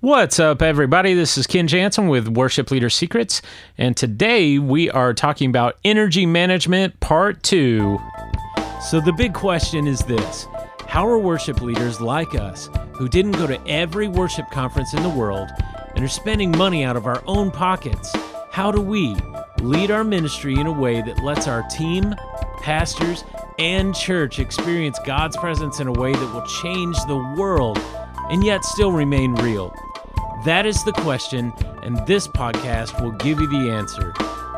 What's up, everybody? This is Ken Jansen with Worship Leader Secrets, and today we are talking about energy management part two. So, the big question is this How are worship leaders like us, who didn't go to every worship conference in the world and are spending money out of our own pockets, how do we lead our ministry in a way that lets our team, pastors, and church experience God's presence in a way that will change the world and yet still remain real? That is the question, and this podcast will give you the answer.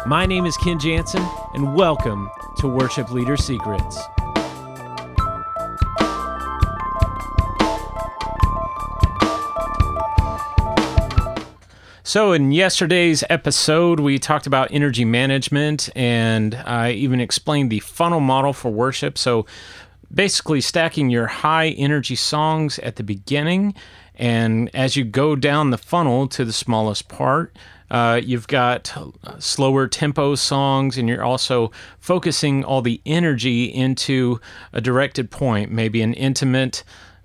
My name is Ken Jansen, and welcome to Worship Leader Secrets. So, in yesterday's episode, we talked about energy management, and I even explained the funnel model for worship. So, basically, stacking your high energy songs at the beginning and as you go down the funnel to the smallest part, uh, you've got slower tempo songs, and you're also focusing all the energy into a directed point, maybe an intimate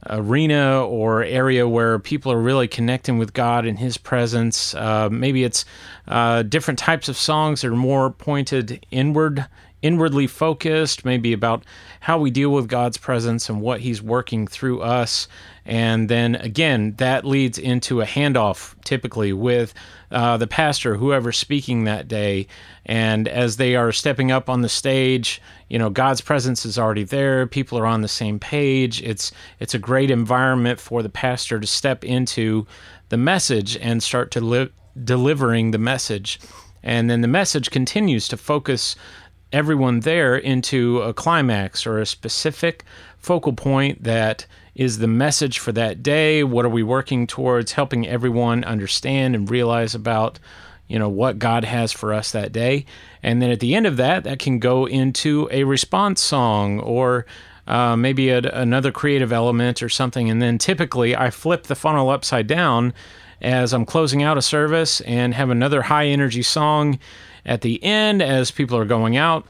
arena or area where people are really connecting with God and His presence. Uh, maybe it's uh, different types of songs that are more pointed inward inwardly focused, maybe about how we deal with God's presence and what He's working through us. And then again, that leads into a handoff typically with uh, the pastor, whoever's speaking that day. And as they are stepping up on the stage, you know, God's presence is already there. People are on the same page. It's it's a great environment for the pastor to step into the message and start to live delivering the message. And then the message continues to focus everyone there into a climax or a specific focal point that is the message for that day. What are we working towards? Helping everyone understand and realize about, you know, what God has for us that day. And then at the end of that, that can go into a response song or uh, maybe a, another creative element or something. And then typically I flip the funnel upside down as I'm closing out a service and have another high energy song at the end as people are going out.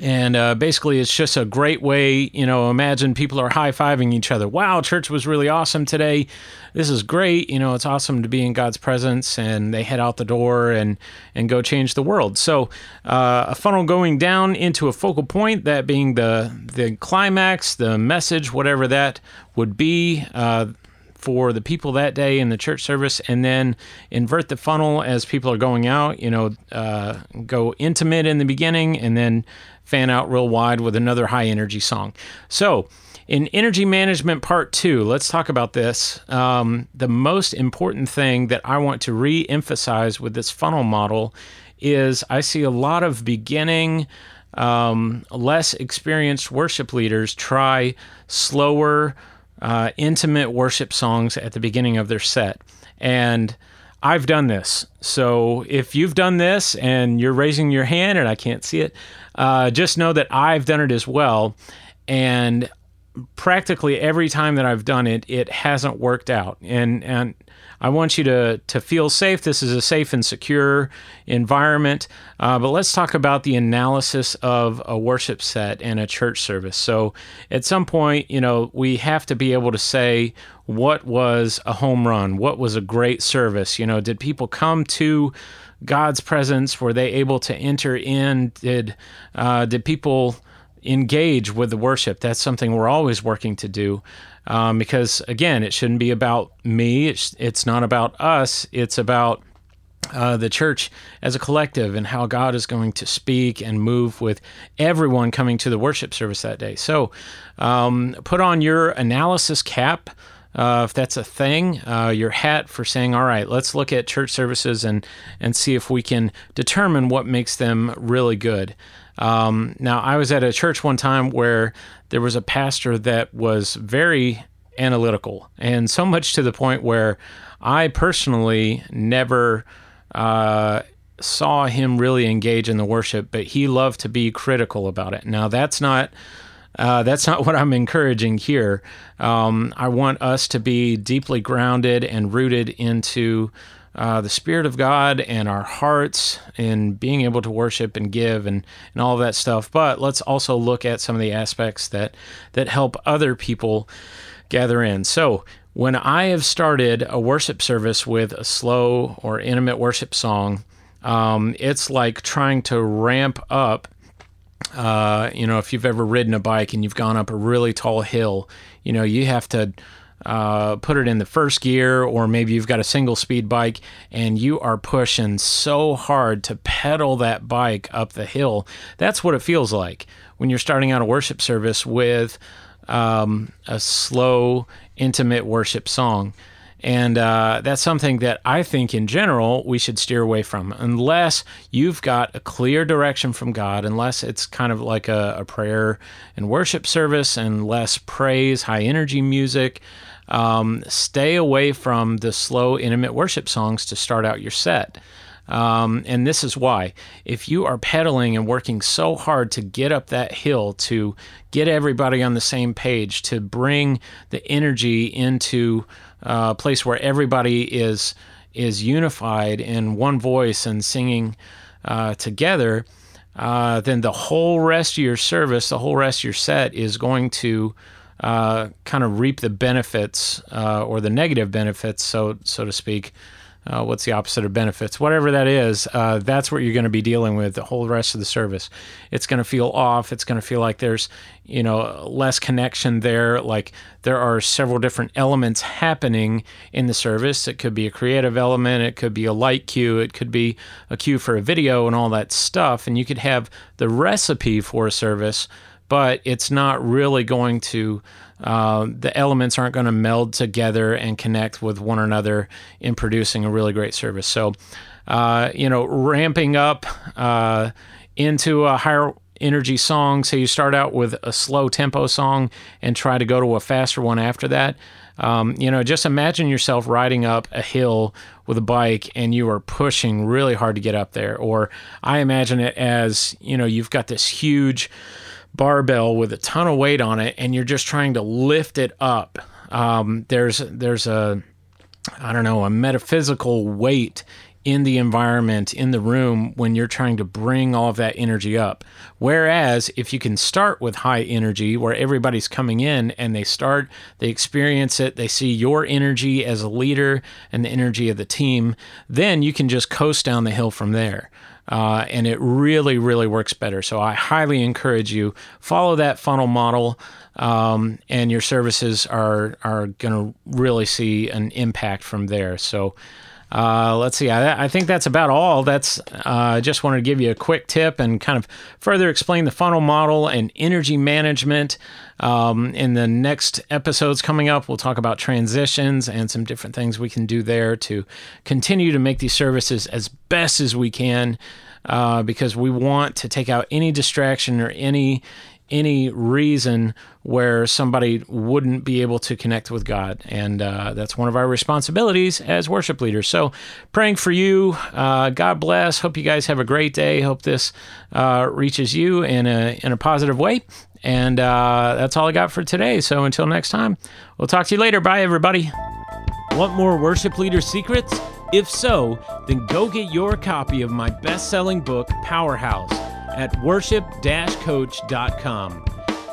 And uh, basically, it's just a great way, you know. Imagine people are high fiving each other. Wow, church was really awesome today. This is great. You know, it's awesome to be in God's presence. And they head out the door and and go change the world. So, uh, a funnel going down into a focal point, that being the the climax, the message, whatever that would be. Uh, for the people that day in the church service, and then invert the funnel as people are going out. You know, uh, go intimate in the beginning, and then fan out real wide with another high energy song. So, in energy management part two, let's talk about this. Um, the most important thing that I want to re emphasize with this funnel model is I see a lot of beginning, um, less experienced worship leaders try slower, uh, intimate worship songs at the beginning of their set. And I've done this. So if you've done this and you're raising your hand and I can't see it, uh, just know that I've done it as well. And practically every time that I've done it, it hasn't worked out. And and I want you to to feel safe. This is a safe and secure environment. Uh, but let's talk about the analysis of a worship set and a church service. So at some point, you know, we have to be able to say what was a home run, what was a great service. You know, did people come to God's presence? Were they able to enter in? Did uh, did people engage with the worship? That's something we're always working to do um, because again, it shouldn't be about me. It's it's not about us. It's about uh, the church as a collective and how God is going to speak and move with everyone coming to the worship service that day. So, um, put on your analysis cap. Uh, if that's a thing, uh, your hat for saying, all right, let's look at church services and, and see if we can determine what makes them really good. Um, now, I was at a church one time where there was a pastor that was very analytical, and so much to the point where I personally never uh, saw him really engage in the worship, but he loved to be critical about it. Now, that's not. Uh, that's not what I'm encouraging here. Um, I want us to be deeply grounded and rooted into uh, the Spirit of God and our hearts and being able to worship and give and, and all that stuff. But let's also look at some of the aspects that, that help other people gather in. So, when I have started a worship service with a slow or intimate worship song, um, it's like trying to ramp up. Uh, you know, if you've ever ridden a bike and you've gone up a really tall hill, you know, you have to uh, put it in the first gear, or maybe you've got a single speed bike and you are pushing so hard to pedal that bike up the hill. That's what it feels like when you're starting out a worship service with um, a slow, intimate worship song. And uh, that's something that I think in general we should steer away from unless you've got a clear direction from God, unless it's kind of like a, a prayer and worship service, and less praise, high energy music. Um, stay away from the slow, intimate worship songs to start out your set. Um, and this is why. If you are pedaling and working so hard to get up that hill, to get everybody on the same page, to bring the energy into a place where everybody is is unified in one voice and singing uh, together, uh, then the whole rest of your service, the whole rest of your set is going to uh, kind of reap the benefits uh, or the negative benefits, so so to speak, uh, what's the opposite of benefits? Whatever that is, uh, that's what you're going to be dealing with the whole rest of the service. It's going to feel off. It's going to feel like there's, you know, less connection there. Like there are several different elements happening in the service. It could be a creative element. It could be a light cue. It could be a cue for a video and all that stuff. And you could have the recipe for a service, but it's not really going to uh, the elements aren't going to meld together and connect with one another in producing a really great service. So, uh, you know, ramping up uh, into a higher energy song. So you start out with a slow tempo song and try to go to a faster one after that. Um, you know, just imagine yourself riding up a hill with a bike and you are pushing really hard to get up there. Or I imagine it as, you know, you've got this huge barbell with a ton of weight on it and you're just trying to lift it up. Um, there's there's a I don't know a metaphysical weight in the environment in the room when you're trying to bring all of that energy up. Whereas if you can start with high energy where everybody's coming in and they start, they experience it, they see your energy as a leader and the energy of the team, then you can just coast down the hill from there uh, and it really, really works better. So I highly encourage you follow that funnel model, um, and your services are are going to really see an impact from there. So. Uh, let's see. I, I, think that's about all. That's I uh, just wanted to give you a quick tip and kind of further explain the funnel model and energy management. Um, in the next episodes coming up, we'll talk about transitions and some different things we can do there to continue to make these services as best as we can. Uh, because we want to take out any distraction or any any reason where somebody wouldn't be able to connect with God. And uh, that's one of our responsibilities as worship leaders. So, praying for you. Uh, God bless. Hope you guys have a great day. Hope this uh, reaches you in a, in a positive way. And uh, that's all I got for today. So, until next time, we'll talk to you later. Bye, everybody. Want more worship leader secrets? If so, then go get your copy of my best selling book, Powerhouse at worship coach.com.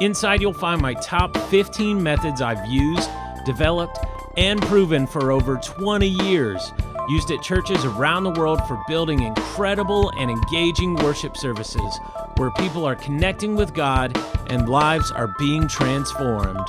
Inside, you'll find my top 15 methods I've used, developed, and proven for over 20 years, used at churches around the world for building incredible and engaging worship services where people are connecting with God and lives are being transformed.